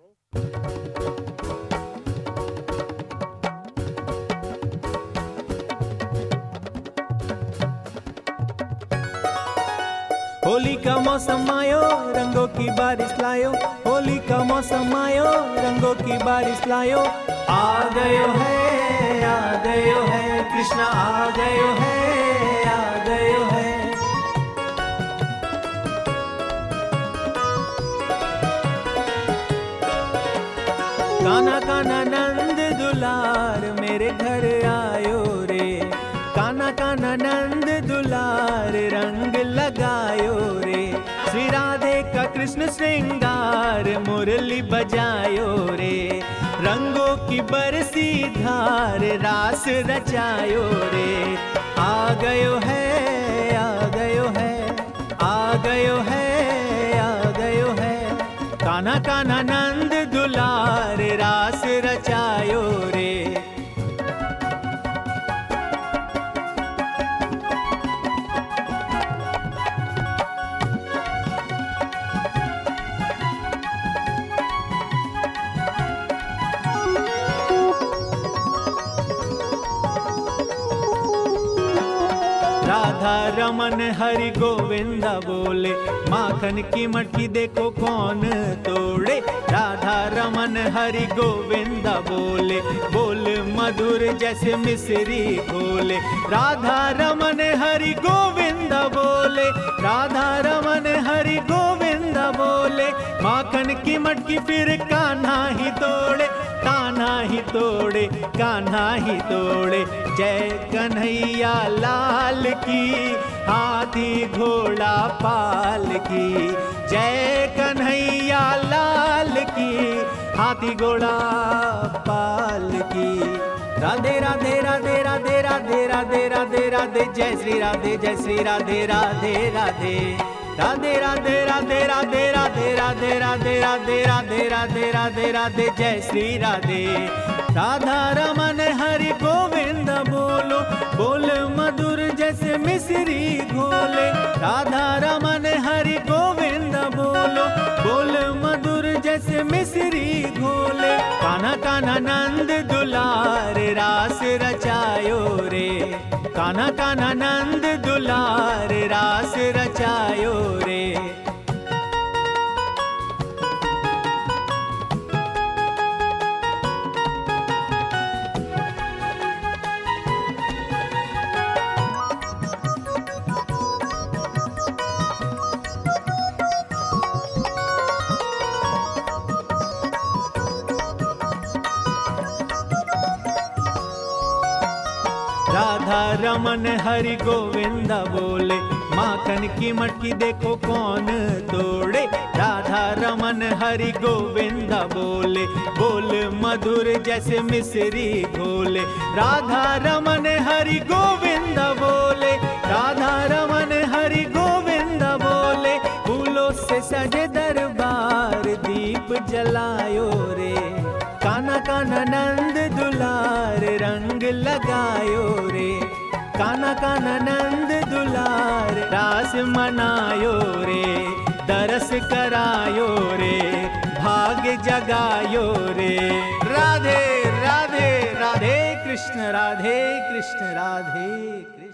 होली का मौसम आयो, रंगों की बारिश लायो। होली का मौसम आयो, रंगों की बारिश लायो। आ गयो है, आ गयो है, कृष्णा आ गयो। काना काना नंद दुलार, मेरे घर आयो रे। काना काना नंद दुलार, रंग लगायो रे। श्री राधे का कृष्ण श्रृंगार, मुरली बजायो रे। रंगों की बरसी धार, रास रचायो रे। आ गयो है, आ गयो है, आ गयो है, आ गयो है। काना काना नंद दुलार तेरा सिर राधा रमन हरि गोविंदा बोले, माखन की मटकी देखो कौन तोड़े। राधा रमन हरि गोविंदा बोले, बोल मधुर जैसे मिश्री बोले राधा रमन हरि गोविंदा बोले, राधा रमन हरि गोविंदा बोले, माखन की मटकी फिर कान्हा ही तोड़े। कान्हा ही तोड़े, कान्हा ही तोड़े। जय कन्हैया लाल की, हाथी घोड़ा पाल की। जय कन्हैया लाल की, हाथी घोड़ा पाल की। राधे राधे राधे राधे राधे राधे राधे राधे, जय श्री राधे, जय श्री राधे राधे राधे। राधे राधे राधे राधे राधे राधे राधे राधे राधे राधे राधे राधे जय श्री राधे राधा रमन हरि गोविंद बोलो बोल मधुर जैसे मिश्री घोले राधा रमन हरि गोविंद बोलो बोल मधुर जैसे मिश्री घोले काना काना नंद दुलार रास रचायो रे काना काना नंद दुलार रास रचायो राधा रमन हरि गोविंदा बोले माखन की मटकी देखो कौन तोड़े। राधा रमन हरि गोविंदा बोले, बोल मधुर जैसे मिश्री बोले राधा रमन हरि गोविंदा बोले नंद दुलार रंग लगायो रे। काना काना नंद दुलार रास मनायो रे। दरस करायो रे, भाग जगायो रे। राधे राधे राधे कृष्ण राधे कृष्ण राधे कृष्ण।